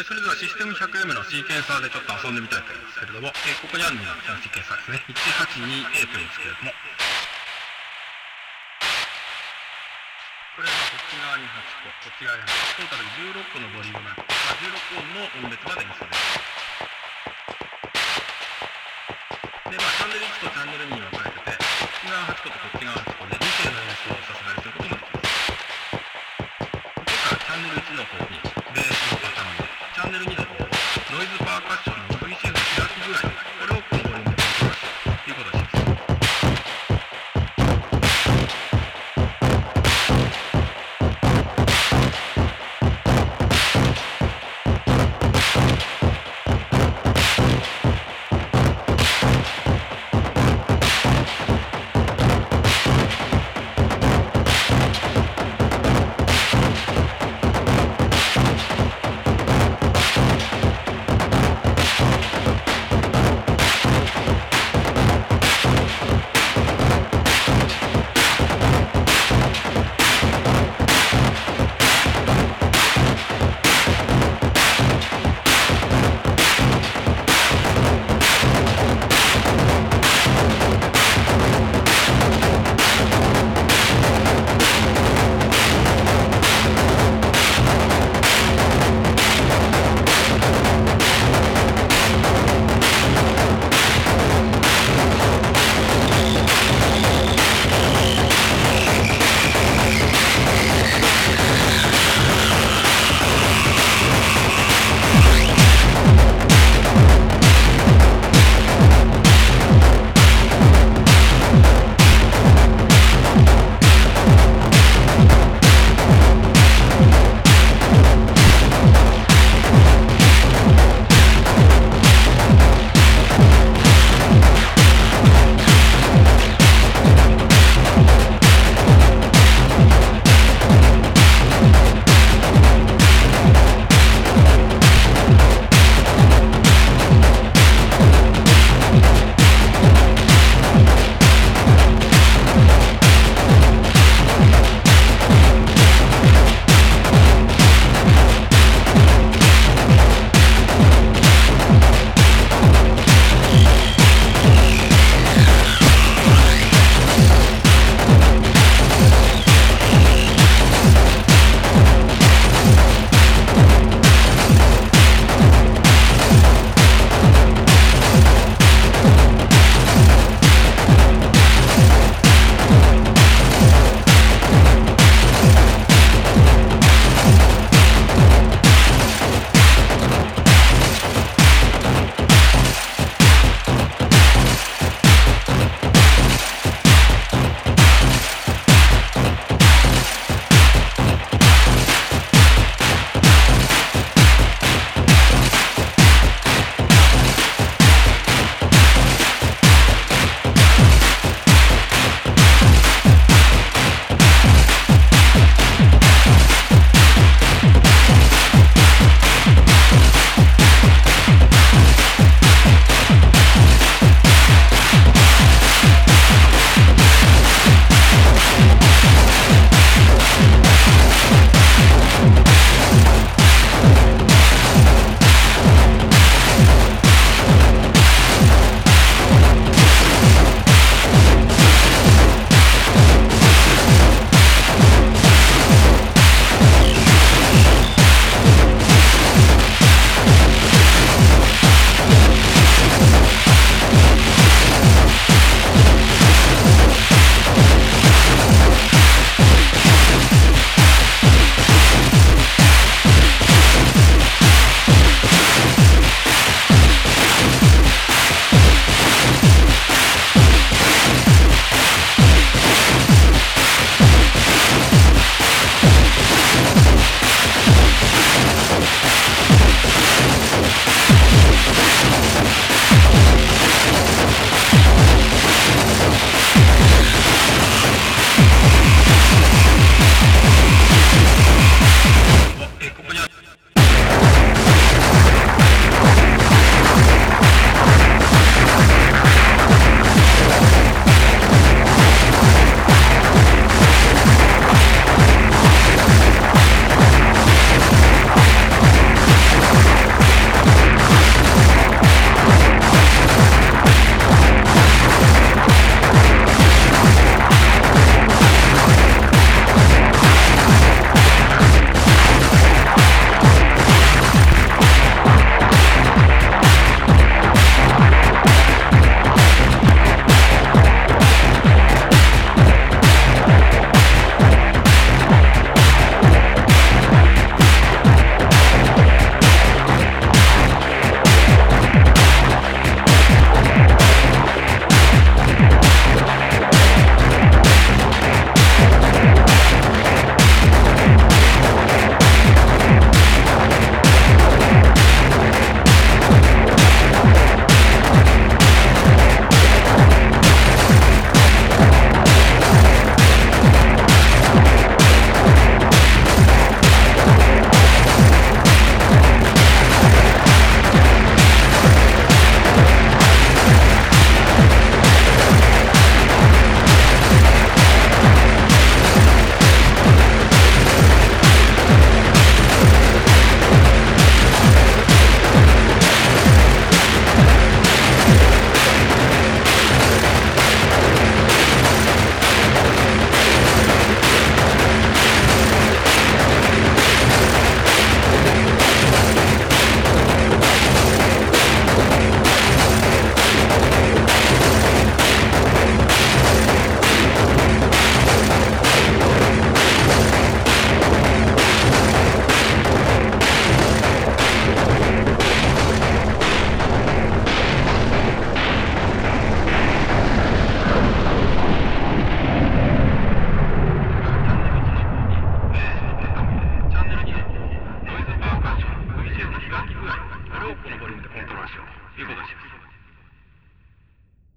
ー、それではシステム 100M のシーケンサーでちょっと遊んでみたいと思いますけれども、えー、ここにあるのがシーケンサーですね。182A というんですけれども、これはこっち側に8個、こっち側に8個、トータル16個のボリュームがあって、16音の音別まで演奏できます。で、まあ、チャンネル1とチャンネル2に分かれてて、こっち側8個とこっち側8個で2世の演奏をさせられることもできます。ここからチャンネル1の方にベースの、ャンネル2の方をノ